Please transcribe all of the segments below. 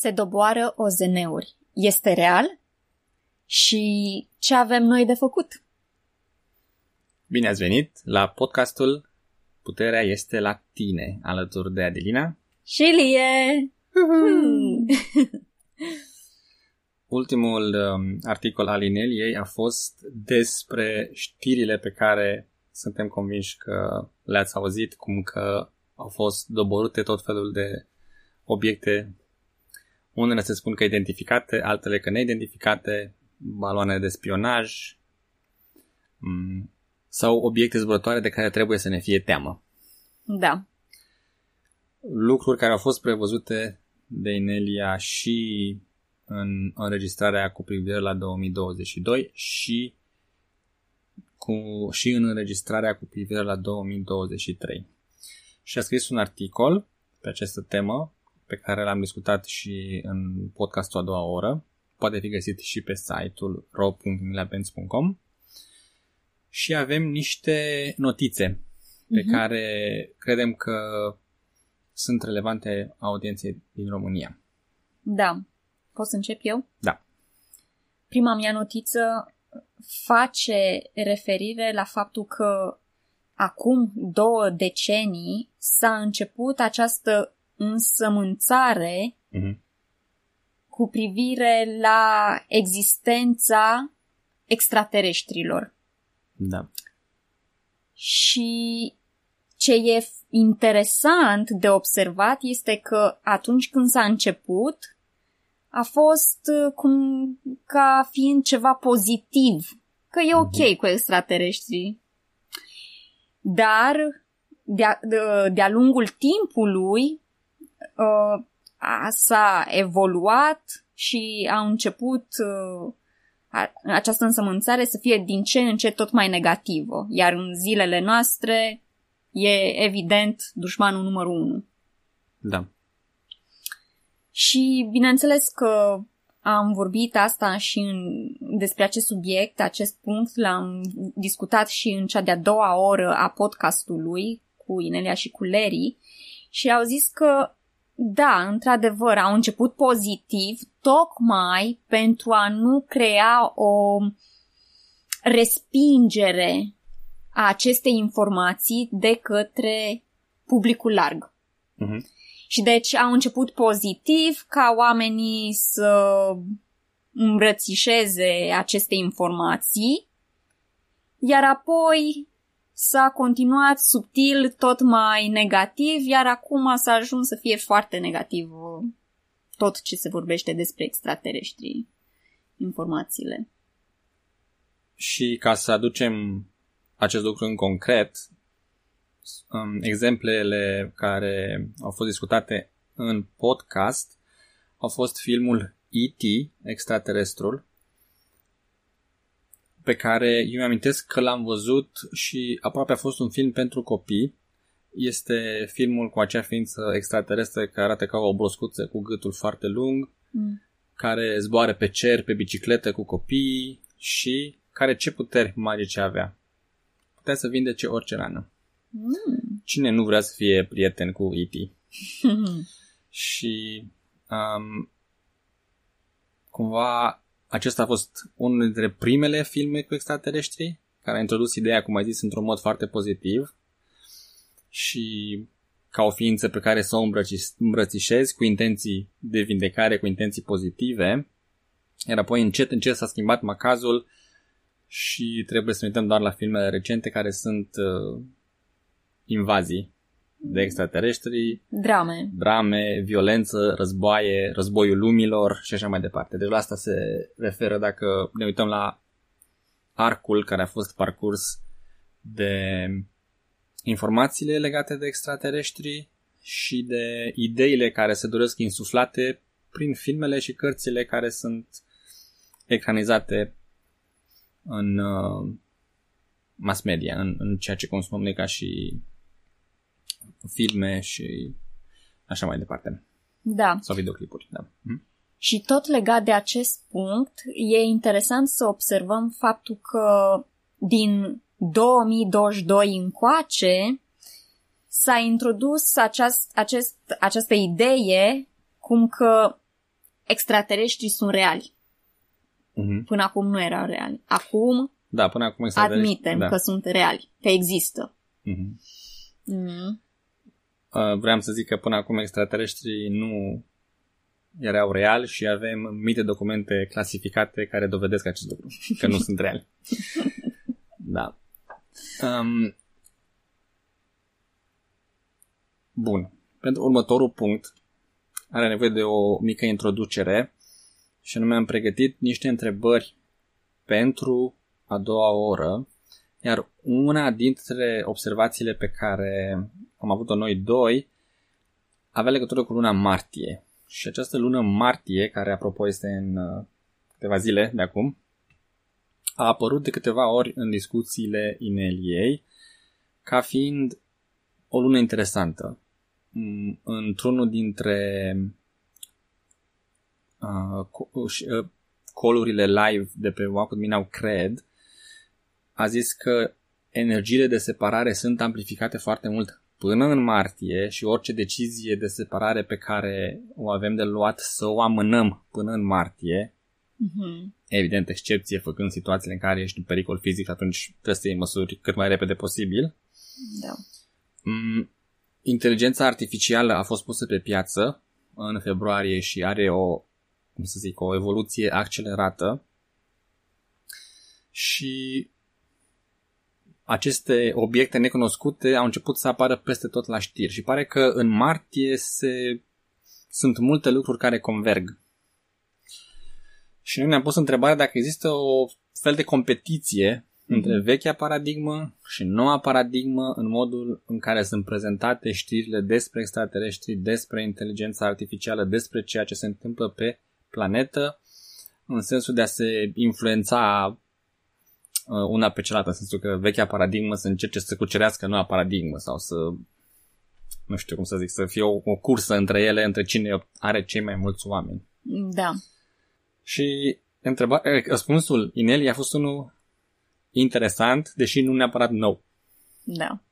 se doboară OZN-uri. Este real? Și ce avem noi de făcut? Bine ați venit la podcastul Puterea este la tine, alături de Adelina și Lie! Ultimul um, articol al Ineliei a fost despre știrile pe care suntem convinși că le-ați auzit, cum că au fost doborâte tot felul de obiecte unele se spun că identificate, altele că neidentificate, baloane de spionaj mm, sau obiecte zburătoare de care trebuie să ne fie teamă. Da. Lucruri care au fost prevăzute de Inelia și în înregistrarea cu privire la 2022 și, cu, și în înregistrarea cu privire la 2023. Și a scris un articol pe această temă pe care l-am discutat și în podcastul a doua oră. Poate fi găsit și pe site-ul ro.milabens.com și avem niște notițe pe uh-huh. care credem că sunt relevante audienței din România. Da. Pot să încep eu? Da. Prima mea notiță face referire la faptul că acum două decenii s-a început această însămânțare uh-huh. cu privire la existența extraterestrilor. Da. Și ce e interesant de observat este că atunci când s-a început, a fost uh, cum ca fiind ceva pozitiv, că e ok uh-huh. cu extraterestrii. Dar de-a, de-a lungul timpului, uh, s-a evoluat și a început uh, această însămânțare să fie din ce în ce tot mai negativă. Iar în zilele noastre e evident dușmanul numărul unu. Da. Și bineînțeles că am vorbit asta și în, despre acest subiect, acest punct l-am discutat și în cea de-a doua oră a podcastului cu Inelia și cu Larry și au zis că da, într-adevăr, au început pozitiv tocmai pentru a nu crea o respingere a acestei informații de către publicul larg. Uh-huh. Și deci au început pozitiv ca oamenii să îmbrățișeze aceste informații, iar apoi s-a continuat subtil tot mai negativ, iar acum s-a ajuns să fie foarte negativ uh, tot ce se vorbește despre extraterestri, informațiile. Și ca să aducem acest lucru în concret, um, exemplele care au fost discutate în podcast au fost filmul E.T., extraterestrul, pe care eu mi-amintesc că l-am văzut și aproape a fost un film pentru copii. Este filmul cu acea ființă extraterestră care arată ca o broscuță cu gâtul foarte lung, mm. care zboară pe cer, pe bicicletă cu copiii și care ce puteri magice avea. Putea să vindece orice rană. Mm. Cine nu vrea să fie prieten cu E.T.? și um, cumva acesta a fost unul dintre primele filme cu extraterestri, care a introdus ideea, cum ai zis, într-un mod foarte pozitiv și ca o ființă pe care să o îmbrățișezi cu intenții de vindecare, cu intenții pozitive, iar apoi încet, încet s-a schimbat macazul și trebuie să ne uităm doar la filmele recente care sunt uh, invazii de extraterestri, drame, drame, violență, războaie, războiul lumilor și așa mai departe. Deci la asta se referă dacă ne uităm la arcul care a fost parcurs de informațiile legate de extraterestri și de ideile care se doresc insuflate prin filmele și cărțile care sunt ecranizate în uh, mass media, în, în ceea ce consumăm noi ca și filme și așa mai departe. Da. Sau videoclipuri, da. Hm? Și tot legat de acest punct, e interesant să observăm faptul că din 2022 încoace s-a introdus aceast, acest, această idee cum că extraterestrii sunt reali. Mhm. Până acum nu erau reali. Acum Da, până acum extraterestri- admitem da. că sunt reali, că există. Mhm. Mm. Uh, vreau să zic că până acum extraterestrii nu erau reali și avem mii de documente clasificate care dovedesc acest lucru, că nu sunt reali. Da. Um, bun. Pentru următorul punct are nevoie de o mică introducere și anume am pregătit niște întrebări pentru a doua oră, iar una dintre observațiile pe care am avut-o noi doi avea legătură cu luna martie. Și această lună martie, care apropo este în uh, câteva zile de acum, a apărut de câteva ori în discuțiile Ineliei ca fiind o lună interesantă. Mm, Într-unul dintre uh, co- și, uh, colurile live de pe Walk With Me Now Cred a zis că energiile de separare sunt amplificate foarte mult până în martie și orice decizie de separare pe care o avem de luat să o amânăm până în martie, Mhm. evident, excepție făcând situațiile în care ești în pericol fizic, atunci trebuie să iei măsuri cât mai repede posibil. Da. Mm, Inteligența artificială a fost pusă pe piață în februarie și are o, cum să zic, o evoluție accelerată și aceste obiecte necunoscute au început să apară peste tot la știri și pare că în martie se... sunt multe lucruri care converg. Și noi ne-am pus întrebarea dacă există o fel de competiție între vechea paradigmă și noua paradigmă în modul în care sunt prezentate știrile despre extraterestri, despre inteligența artificială, despre ceea ce se întâmplă pe planetă, în sensul de a se influența uh, una pe cealaltă, în sensul că vechea paradigmă să încerce să cucerească noua paradigmă sau să nu știu cum să zic, să fie o, o cursă între ele, între cine are cei mai mulți oameni. Da. Și întreba, eh, răspunsul Inelii a fost unul interesant, deși nu neapărat nou. Da.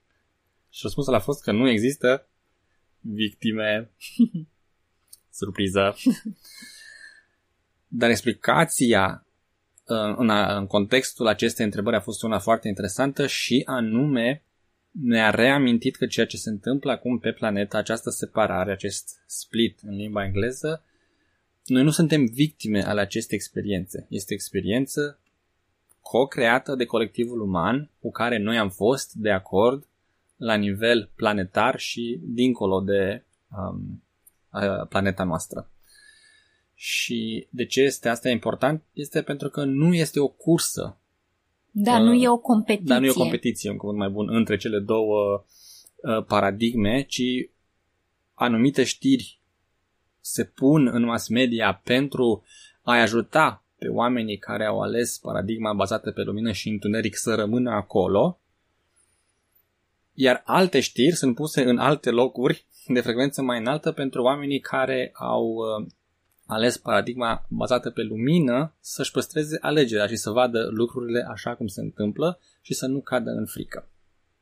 Și răspunsul a fost că nu există victime. Surpriză. Dar explicația uh, în, a- în contextul acestei întrebări a fost una foarte interesantă și anume ne-a reamintit că ceea ce se întâmplă acum pe planetă, această separare, acest split în limba engleză, noi nu suntem victime ale acestei experiențe. Este o experiență co-creată de colectivul uman cu care noi am fost de acord la nivel planetar și dincolo de um, uh, planeta noastră. Și de ce este asta important? Este pentru că nu este o cursă, Da, Uh, nu e o competiție. dar nu e o competiție, un cuvânt mai bun, între cele două uh, paradigme, ci anumite știri se pun în mass media pentru a ajuta pe oamenii care au ales paradigma bazată pe lumină și întuneric să rămână acolo, iar alte știri sunt puse în alte locuri de frecvență mai înaltă pentru oamenii care au uh, ales paradigma bazată pe lumină să-și păstreze alegerea și să vadă lucrurile așa cum se întâmplă și să nu cadă în frică.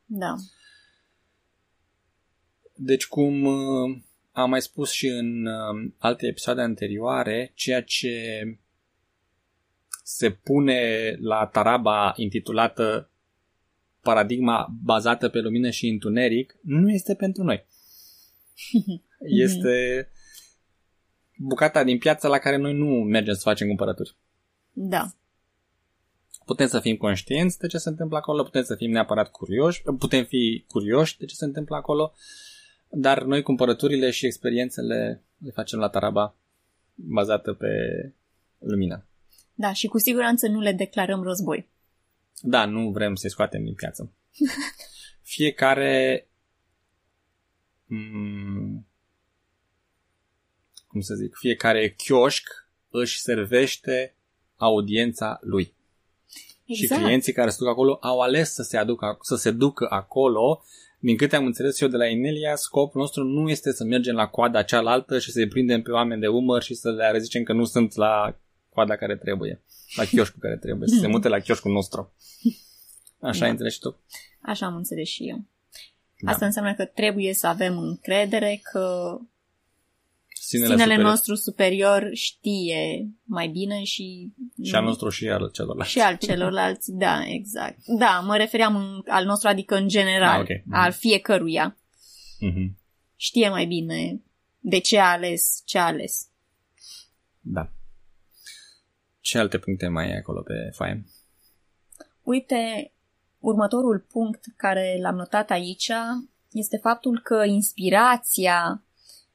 Da. Deci, cum uh, am mai spus și în uh, alte episoade anterioare, ceea ce se pune la taraba intitulată Paradigma bazată pe lumină și întuneric nu este pentru noi. Este bucata din piață la care noi nu mergem să facem cumpărături. Da. Putem să fim conștienți de ce se întâmplă acolo, putem să fim neapărat curioși, putem fi curioși de ce se întâmplă acolo, dar noi cumpărăturile și experiențele le facem la taraba bazată pe lumină. Da, și cu siguranță nu le declarăm război. Da, nu vrem să-i scoatem din piață. Fiecare mm, cum să zic, fiecare chioșc își servește audiența lui. Și Exact. clienții care se duc acolo au ales să se, aducă, să se ducă acolo. Din câte am înțeles eu de la Inelia, scopul nostru nu este să mergem la coada cealaltă și să-i prindem pe oameni de umăr și să le zicem că nu sunt la coada care trebuie, la chioșcul care trebuie, să se mute la chioșcul nostru. Așa Da. ai înțeles și tu? Așa am înțeles și eu. Da. Asta înseamnă că trebuie să avem încredere că Sinele, sinele superior. nostru superior știe mai bine și... Și al nostru și al celorlalți. Și al celorlalți, da, exact. Da, mă refeream în, al nostru, adică în general, Ah, ok. Mhm. al fiecăruia. Mhm. Știe mai bine de ce a ales, ce a ales. Da. Ce alte puncte mai ai acolo pe foaie? Uite, următorul punct care l-am notat aici este faptul că inspirația,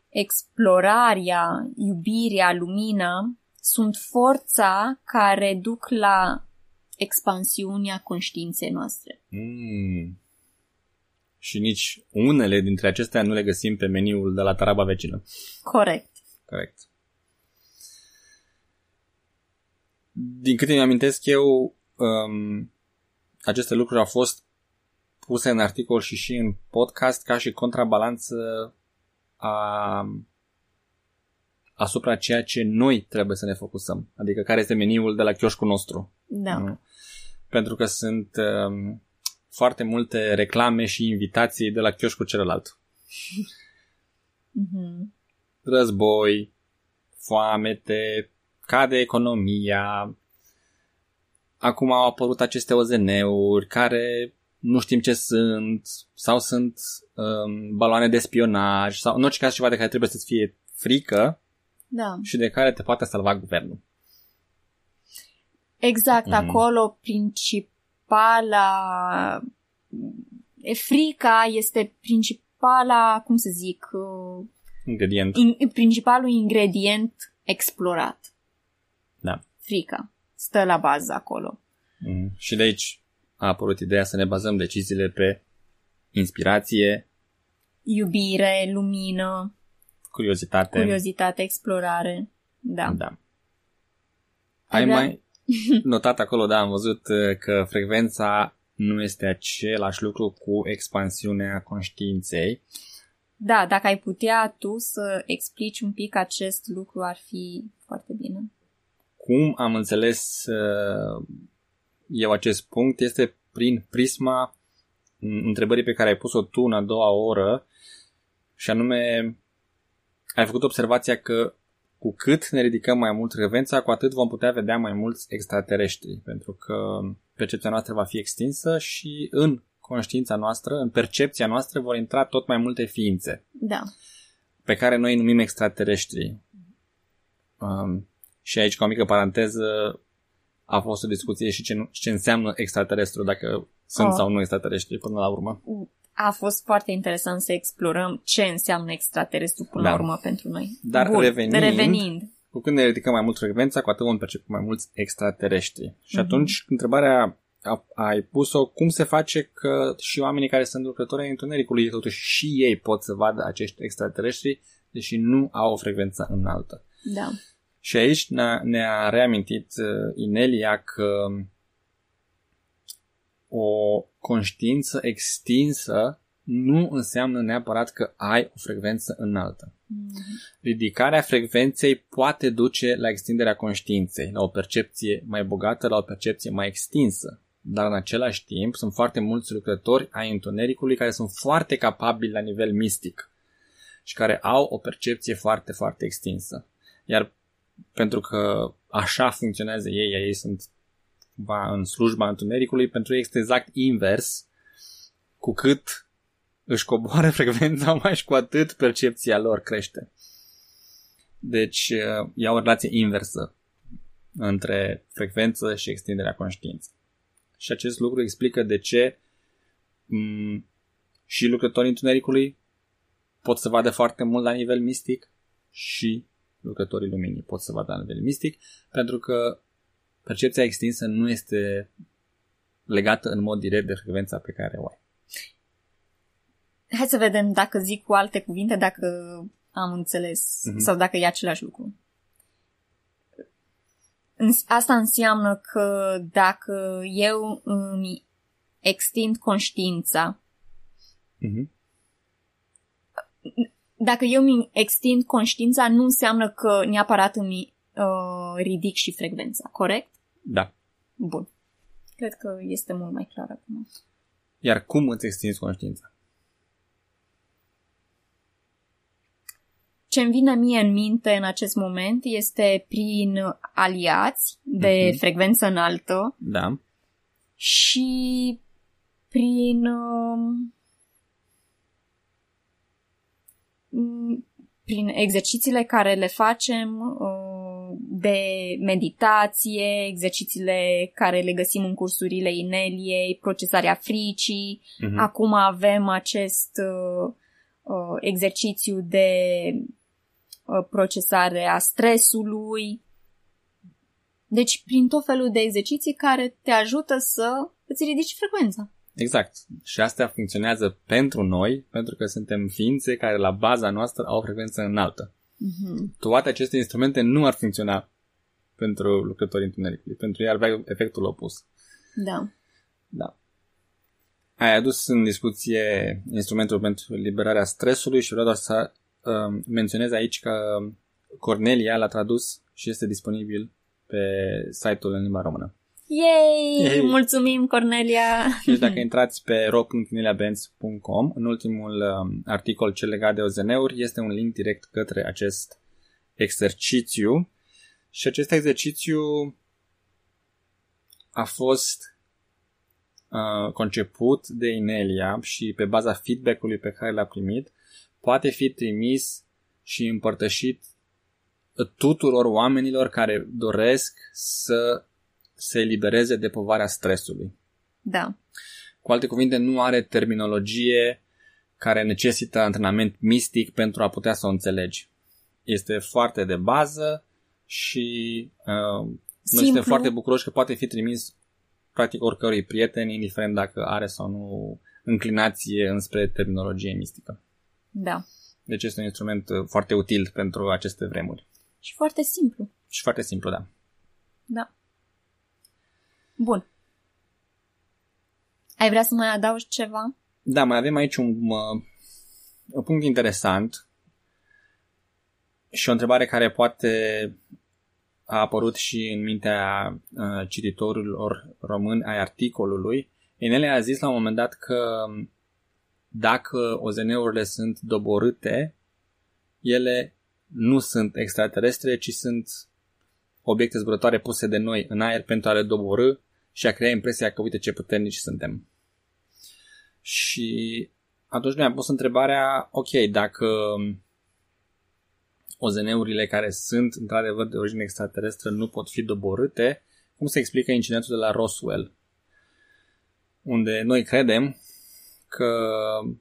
explorarea, iubirea, lumină sunt forța care duc la expansiunea conștiinței noastre. Mm. Și nici unele dintre acestea nu le găsim pe meniul de la taraba vecină. Corect. Corect. Din câte mi amintesc eu, um, aceste lucruri au fost puse în articol și și în podcast ca și contrabalanță a, asupra ceea ce noi trebuie să ne focusăm. Adică care este meniul de la chioșcul nostru. Da. Nu? Pentru că sunt um, foarte multe reclame și invitații de la chioșcul celălalt. Mhm. Război, foamete, cade economia. Acum au apărut aceste OZN-uri care nu știm ce sunt sau sunt um, baloane de spionaj sau în orice caz ceva de care trebuie să-ți fie frică Da. și de care te poate salva guvernul. Exact, Mhm. acolo principala e frica este principala, cum să zic, uh, Ingredient. in, principalul ingredient explorat. Da. Frica. Stă la bază acolo. Mm. Și de aici a apărut ideea să ne bazăm deciziile pe inspirație, Iubire, lumină, curiozitate. curiozitate, explorare. Da. Da. Ai vrea- mai notat acolo, da, am văzut uh, că frecvența nu este același lucru cu expansiunea conștiinței. Da, dacă ai putea tu să explici un pic acest lucru, ar fi foarte bine. Cum am înțeles uh, eu acest punct este prin prisma m, întrebării pe care ai pus-o tu în a doua oră și anume ai făcut observația că cu cât ne ridicăm mai mult frecvența, cu atât vom putea vedea mai mulți extraterestri, pentru că percepția noastră va fi extinsă și în conștiința noastră, în percepția noastră vor intra tot mai multe ființe Da. pe care noi îi numim extraterestri. Um, și aici, ca o mică paranteză, a fost o discuție și ce, nu, ce înseamnă extraterestru, dacă sunt Oh. sau nu extraterestri până la urmă. A fost foarte interesant să explorăm ce înseamnă extraterestru până Da. la urmă pentru noi. Dar Bun, revenind- revenind. Cu când ne ridicăm mai mult frecvența, cu atât vom percepe mai mulți extraterestri. Și Mhm. atunci, întrebarea a, ai pus-o, cum se face că și oamenii care sunt lucrători ai întunericului, totuși și ei pot să vadă acești extraterestri, deși nu au o frecvență înaltă. Da. Și aici ne-a, ne-a reamintit uh, Inelia că o conștiință extinsă nu înseamnă neapărat că ai o frecvență înaltă. Mhm. Ridicarea frecvenței poate duce la extinderea conștiinței, la o percepție mai bogată, la o percepție mai extinsă. Dar în același timp sunt foarte mulți lucrători ai întunericului care sunt foarte capabili la nivel mistic și care au o percepție foarte, foarte extinsă. Iar pentru că așa funcționează ei, ei sunt cumva în slujba întunericului, pentru ei este exact invers, cu cât își coboară frecvența, mai și cu atât percepția lor crește. Deci uh, e o relație inversă între frecvență și extinderea conștiinței. Și acest lucru explică de ce m- și lucrătorii întunericului pot să vadă foarte mult la nivel mistic și lucrătorii luminii pot să vadă la nivel mistic, pentru că percepția extinsă nu este legată în mod direct de frecvența pe care o ai. Hai să vedem dacă zic cu alte cuvinte, dacă am înțeles Mhm. sau dacă e același lucru. Îns- Asta înseamnă că dacă eu îmi extind conștiința, Mhm. Dacă eu mi extind conștiința, nu înseamnă că neapărat îmi uh, ridic și frecvența, corect? Da. Bun. Cred că este mult mai clar acum. Iar cum îți extinzi conștiința? ce îmi vine mie în minte în acest moment este prin aliați de Mhm. frecvență înaltă Da. și prin um, m, prin exercițiile care le facem uh, de meditație, exercițiile care le găsim în cursurile Ineliei, procesarea fricii. Mhm. Acum avem acest uh, uh, exercițiu de uh, procesare a stresului. Deci, prin tot felul de exerciții care te ajută să îți ridici frecvența. Exact. Și astea funcționează pentru noi, pentru că suntem ființe care la baza noastră au o frecvență înaltă. Mm-hmm. Toate aceste instrumente nu ar funcționa pentru lucrătorii întunericului. Pentru ei ar avea efectul opus. Da. Da. Ai adus în discuție instrumentul pentru liberarea stresului și vreau doar să uh, menționez aici că Cornelia l-a tradus și este disponibil pe site-ul în limba română. Yay! Yay! Mulțumim, Cornelia! Deci dacă intrați pe ro.neliabenz.com, în ultimul um, articol cel legat de OZN-uri, este un link direct către acest exercițiu. Și acest exercițiu a fost uh, conceput de Inelia și pe baza feedback-ului pe care l-a primit, poate fi trimis și împărtășit tuturor oamenilor care doresc să se elibereze de povarea stresului. Da. Cu alte cuvinte, nu are terminologie care necesită antrenament mistic pentru a putea să o înțelegi. Este foarte de bază și uh, noi suntem Simplu. foarte bucuroși că poate fi trimis practic oricărui prieten, indiferent dacă are sau nu înclinație înspre terminologie mistică. Da. Deci este un instrument uh, foarte util pentru aceste vremuri. Și foarte simplu. Și foarte simplu, da. Da. Bun. Ai vrea să mai adaugi ceva? Da, mai avem aici un, uh, un punct interesant și o întrebare care poate a apărut și în mintea uh, cititorilor români ai articolului. Enele a zis la un moment dat că dacă OZN-urile sunt doborâte, ele nu sunt extraterestre, ci sunt obiecte zburătoare puse de noi în aer pentru a le doborâ și a crea impresia că uite ce puternici suntem. Și atunci ne-am pus întrebarea, ok, dacă OZN-urile care sunt într-adevăr de origine extraterestră nu pot fi doborâte, cum se explică incidentul de la Roswell? Unde noi credem că,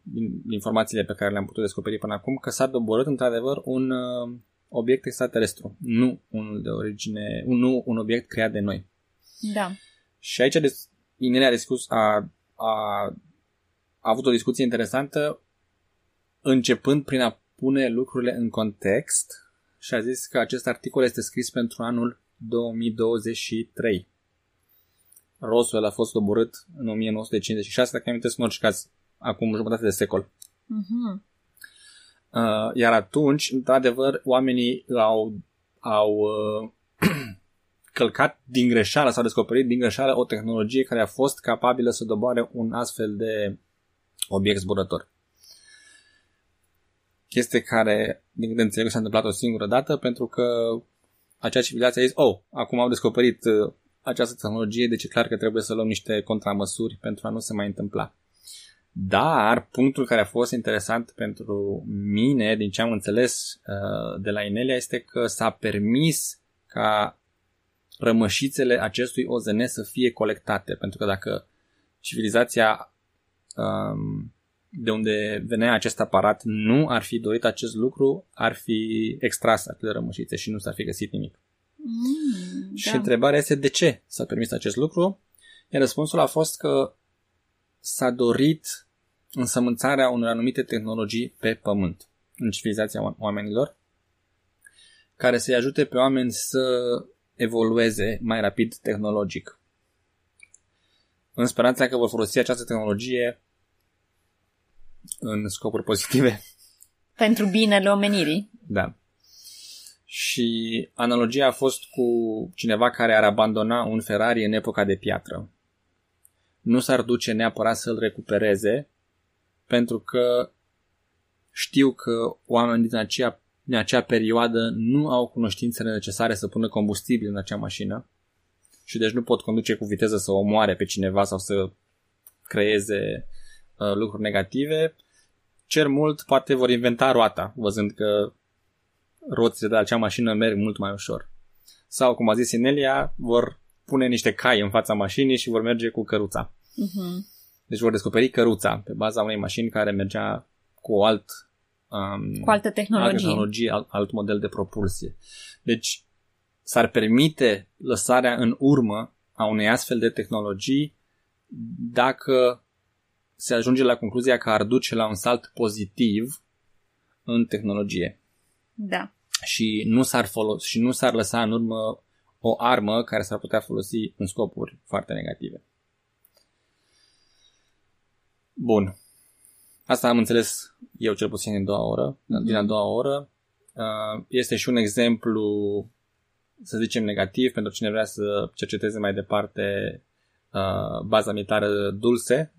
din informațiile pe care le-am putut descoperi până acum, că s-a doborât într-adevăr un uh, obiect extraterestru, nu unul de origine, nu un obiect creat de noi. Da. Și aici des, Inele a, discus, a, a, a avut o discuție interesantă începând prin a pune lucrurile în context și a zis că acest articol este scris pentru anul 2023. Roswell a fost doborât în 1956, dacă amintesc în orice caz, acum jumătate de secol. Mhm. Uh, iar atunci, într-adevăr, oamenii au, au uh, călcat din greșeală, s-au descoperit din greșeală o tehnologie care a fost capabilă să doboare un astfel de obiect zburător. Chestie care, din câte înțeleg, s-a întâmplat o singură dată pentru că acea civilizație a zis, oh, acum au descoperit uh, această tehnologie, deci e clar că trebuie să luăm niște contramăsuri pentru a nu se mai întâmpla. Dar punctul care a fost interesant pentru mine, din ce am înțeles uh, de la Inelia, este că s-a permis ca rămășițele acestui OZN să fie colectate, pentru că dacă civilizația um, de unde venea acest aparat nu ar fi dorit acest lucru, ar fi extras atât de rămășițe și nu s-ar fi găsit nimic. Mm, Și da. întrebarea este de ce s-a permis acest lucru? Iar răspunsul a fost că s-a dorit însămânțarea unor anumite tehnologii pe pământ, în civilizația oam- oamenilor, care să-i ajute pe oameni să evolueze mai rapid tehnologic. În speranța că vor folosi această tehnologie în scopuri pozitive. Pentru binele omenirii. Da. Și analogia a fost cu cineva care ar abandona un Ferrari în epoca de piatră. Nu s-ar duce neapărat să-l recupereze, pentru că știu că oamenii din acea, din acea perioadă nu au cunoștințele necesare să pună combustibil în acea mașină și deci nu pot conduce cu viteză să omoare pe cineva sau să creeze uh, lucruri negative, cer mult poate vor inventa roata, văzând că roțile de acea mașină merg mult mai ușor. Sau, cum a zis Inelia, vor pune niște cai în fața mașinii și vor merge cu căruța. Uh-huh. Deci vor descoperi căruța pe baza unei mașini care mergea cu o alt um, Cu altă tehnologie. altă tehnologie, alt, alt model de propulsie. Deci s-ar permite lăsarea în urmă a unei astfel de tehnologii dacă se ajunge la concluzia că ar duce la un salt pozitiv în tehnologie Da. și nu s-ar folosi și nu s-ar lăsa în urmă o armă care s-ar putea folosi în scopuri foarte negative. Bun. Asta am înțeles eu cel puțin din doua oră, mm-hmm. din a doua oră. Uh, Este și un exemplu, să zicem, negativ pentru cine vrea să cerceteze mai departe uh, baza militară Dulce,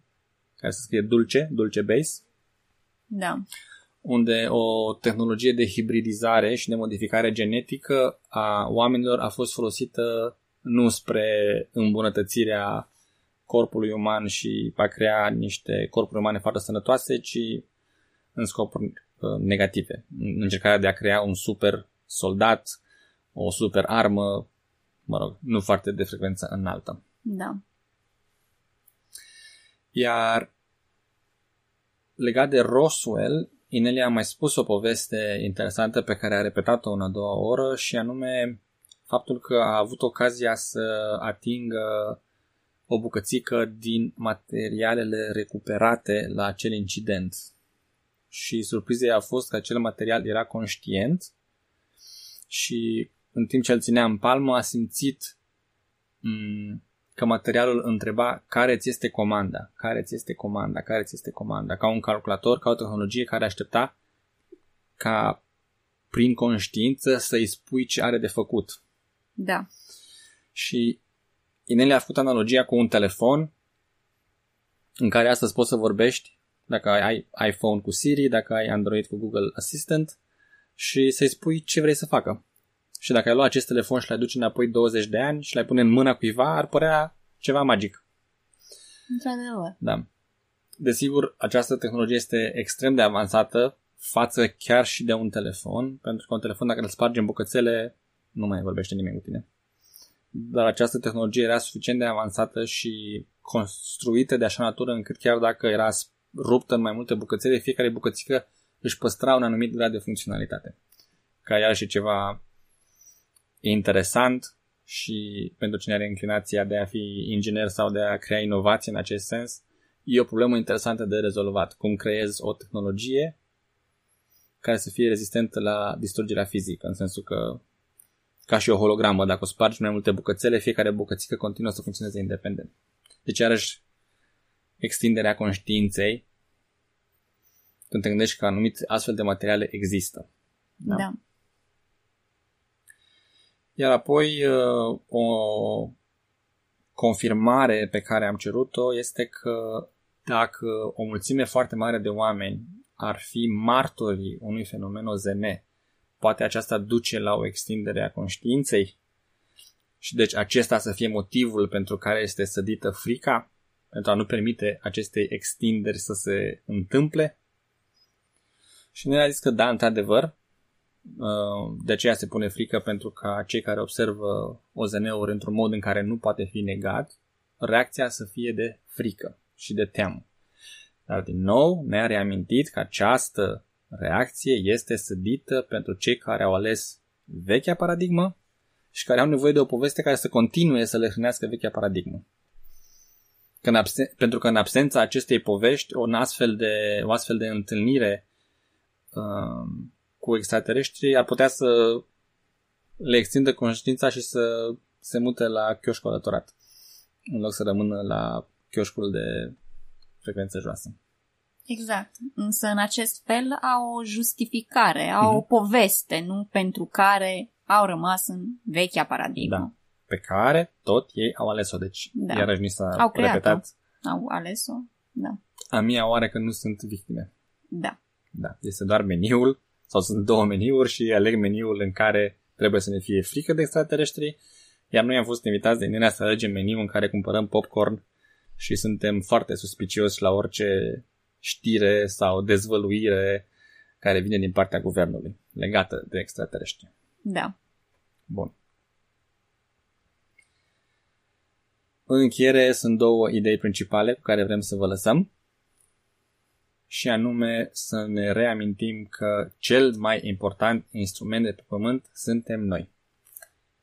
care se scrie Dulce, Dulce Base, Da. unde o tehnologie de hibridizare și de modificare genetică a oamenilor a fost folosită nu spre îmbunătățirea corpului uman și a crea niște corpuri umane foarte sănătoase, ci în scopuri uh, negative. În încercarea de a crea un super soldat, o super armă, mă rog, nu foarte de frecvență înaltă. Da. Iar legat de Roswell, Inelia a mai spus o poveste interesantă pe care a repetat-o în a doua oră și anume faptul că a avut ocazia să atingă o bucățică din materialele recuperate la acel incident. Și surpriza a fost că acel material era conștient și în timp ce îl ținea în palmă a simțit m- că materialul întreba care ți este comanda, care ți este comanda, care ți este comanda, ca un calculator, ca o tehnologie care aștepta ca prin conștiință să-i spui ce are de făcut. Da. Și Inelia a făcut analogia cu un telefon în care astăzi poți să vorbești dacă ai iPhone cu Siri, dacă ai Android cu Google Assistant și să-i spui ce vrei să facă. Și dacă ai lua acest telefon și l-ai duce înapoi 20 de ani și l-ai pune în mâna cuiva, ar părea ceva magic. Într-adevăr. Da. Desigur, această tehnologie este extrem de avansată față chiar și de un telefon, pentru că un telefon, dacă îl spargi în bucățele, nu mai vorbește nimeni cu tine. Dar această tehnologie era suficient de avansată și construită de așa natură încât chiar dacă era ruptă în mai multe bucățele, fiecare bucățică își păstra un anumit grad de funcționalitate. Ca iarăși ceva interesant și pentru cine are inclinația de a fi inginer sau de a crea inovație în acest sens, e o problemă interesantă de rezolvat. Cum creezi o tehnologie care să fie rezistentă la distrugerea fizică, în sensul că ca și o hologramă, dacă o spargi mai multe bucățele, fiecare bucățică continuă să funcționeze independent. Deci, iarăși, extinderea conștiinței când te gândești că anumite astfel de materiale există. Da. da. Iar apoi o confirmare pe care am cerut-o este că dacă o mulțime foarte mare de oameni ar fi martorii unui fenomen OZM, poate aceasta duce la o extindere a conștiinței și deci acesta să fie motivul pentru care este sădită frica, pentru a nu permite acestei extinderi să se întâmple. Și ne a zis că da, într-adevăr, de aceea se pune frică pentru ca cei care observă OZN-uri într-un mod în care nu poate fi negat, reacția să fie de frică și de teamă. Dar din nou ne-a reamintit că această reacție este sădită pentru cei care au ales vechea paradigmă și care au nevoie de o poveste care să continue să le hrănească vechea paradigmă. Că absen- pentru că în absența acestei povești, o astfel de, o astfel de întâlnire uh, cu extraterestri ar putea să le extindă conștiința și să se mute la chioșcul alăturat, în loc să rămână la chioșcul de frecvență joasă. Exact. Însă în acest fel au o justificare, au mm-hmm. o poveste, nu pentru care au rămas în vechea paradigmă. Da. Pe care tot ei au ales-o. Deci da. iarăși ni s-a au creat-o. repetat. Au ales-o, da. A mia oare că nu sunt victime. Da. Da. Este doar meniul sau sunt două meniuri și aleg meniul în care trebuie să ne fie frică de extraterestri, iar noi am fost invitați de Nenea să alegem meniu în care cumpărăm popcorn și suntem foarte suspicioși la orice știre sau dezvăluire care vine din partea guvernului legată de extraterestri. Da. Bun. În încheiere sunt două idei principale cu care vrem să vă lăsăm și anume să ne reamintim că cel mai important instrument de pe pământ suntem noi.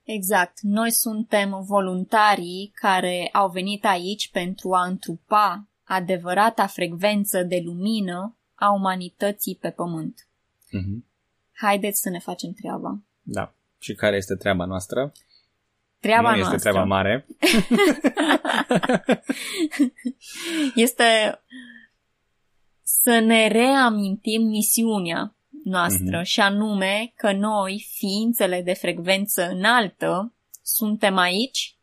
Exact. Noi suntem voluntarii care au venit aici pentru a întrupa adevărata frecvență de lumină a umanității pe pământ. Mm-hmm. Haideți să ne facem treaba. Da. Și care este treaba noastră? Treaba nu noastră este treaba mare. este să ne reamintim misiunea noastră mm-hmm. și anume că noi, ființele de frecvență înaltă, suntem aici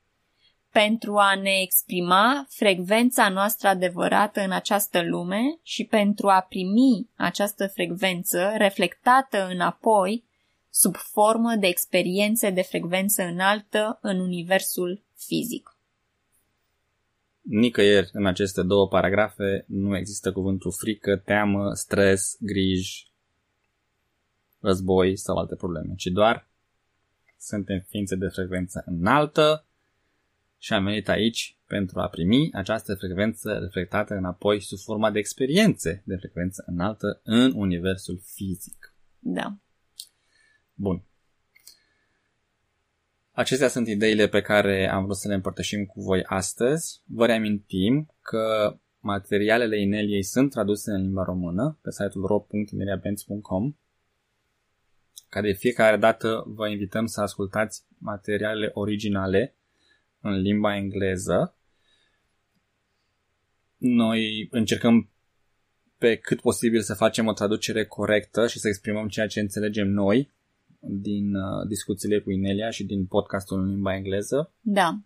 pentru a ne exprima frecvența noastră adevărată în această lume și pentru a primi această frecvență reflectată înapoi sub formă de experiențe de frecvență înaltă în universul fizic. Nicăieri în aceste două paragrafe nu există cuvântul frică, teamă, stres, griji, război sau alte probleme, ci doar suntem ființe de frecvență înaltă și am venit aici pentru a primi această frecvență reflectată înapoi sub forma de experiențe de frecvență înaltă în universul fizic. Da. Bun. Acestea sunt ideile pe care am vrut să le împărtășim cu voi astăzi. Vă reamintim că materialele Ineliei sunt traduse în limba română pe site-ul ro.ineliabenz.com ca de fiecare dată vă invităm să ascultați materialele originale în limba engleză. Noi încercăm pe cât posibil să facem o traducere corectă și să exprimăm ceea ce înțelegem noi din uh, discuțiile cu Inelia și din podcastul în limba engleză. Da.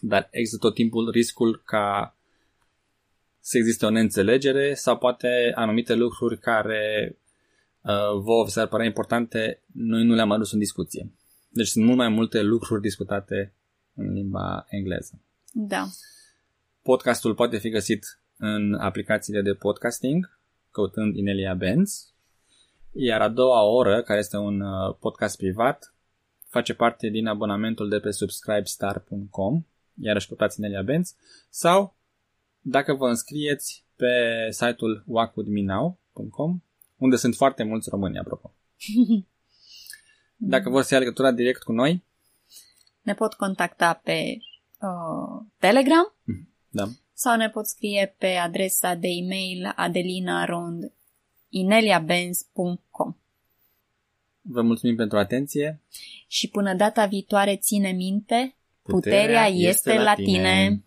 Dar există tot timpul riscul ca să existe o neînțelegere sau poate anumite lucruri care uh, vouă s-ar părea importante, noi nu le-am adus în discuție. Deci sunt mult mai multe lucruri discutate în limba engleză. Da. Podcastul poate fi găsit în aplicațiile de podcasting, căutând Inelia Benz, iar a doua oră, care este un uh, podcast privat, face parte din abonamentul de pe subscribestar.com, iarăși căutați Inelia Benz, sau dacă vă înscrieți pe site-ul walkwithmenow.com, unde sunt foarte mulți români, apropo. Dacă vor să ia legătura direct cu noi, ne pot contacta pe uh, Telegram da. sau ne pot scrie pe adresa de e-mail adelinarond.ineliabenz.com Vă mulțumim pentru atenție și până data viitoare ține minte, puterea, puterea este, este la tine. tine.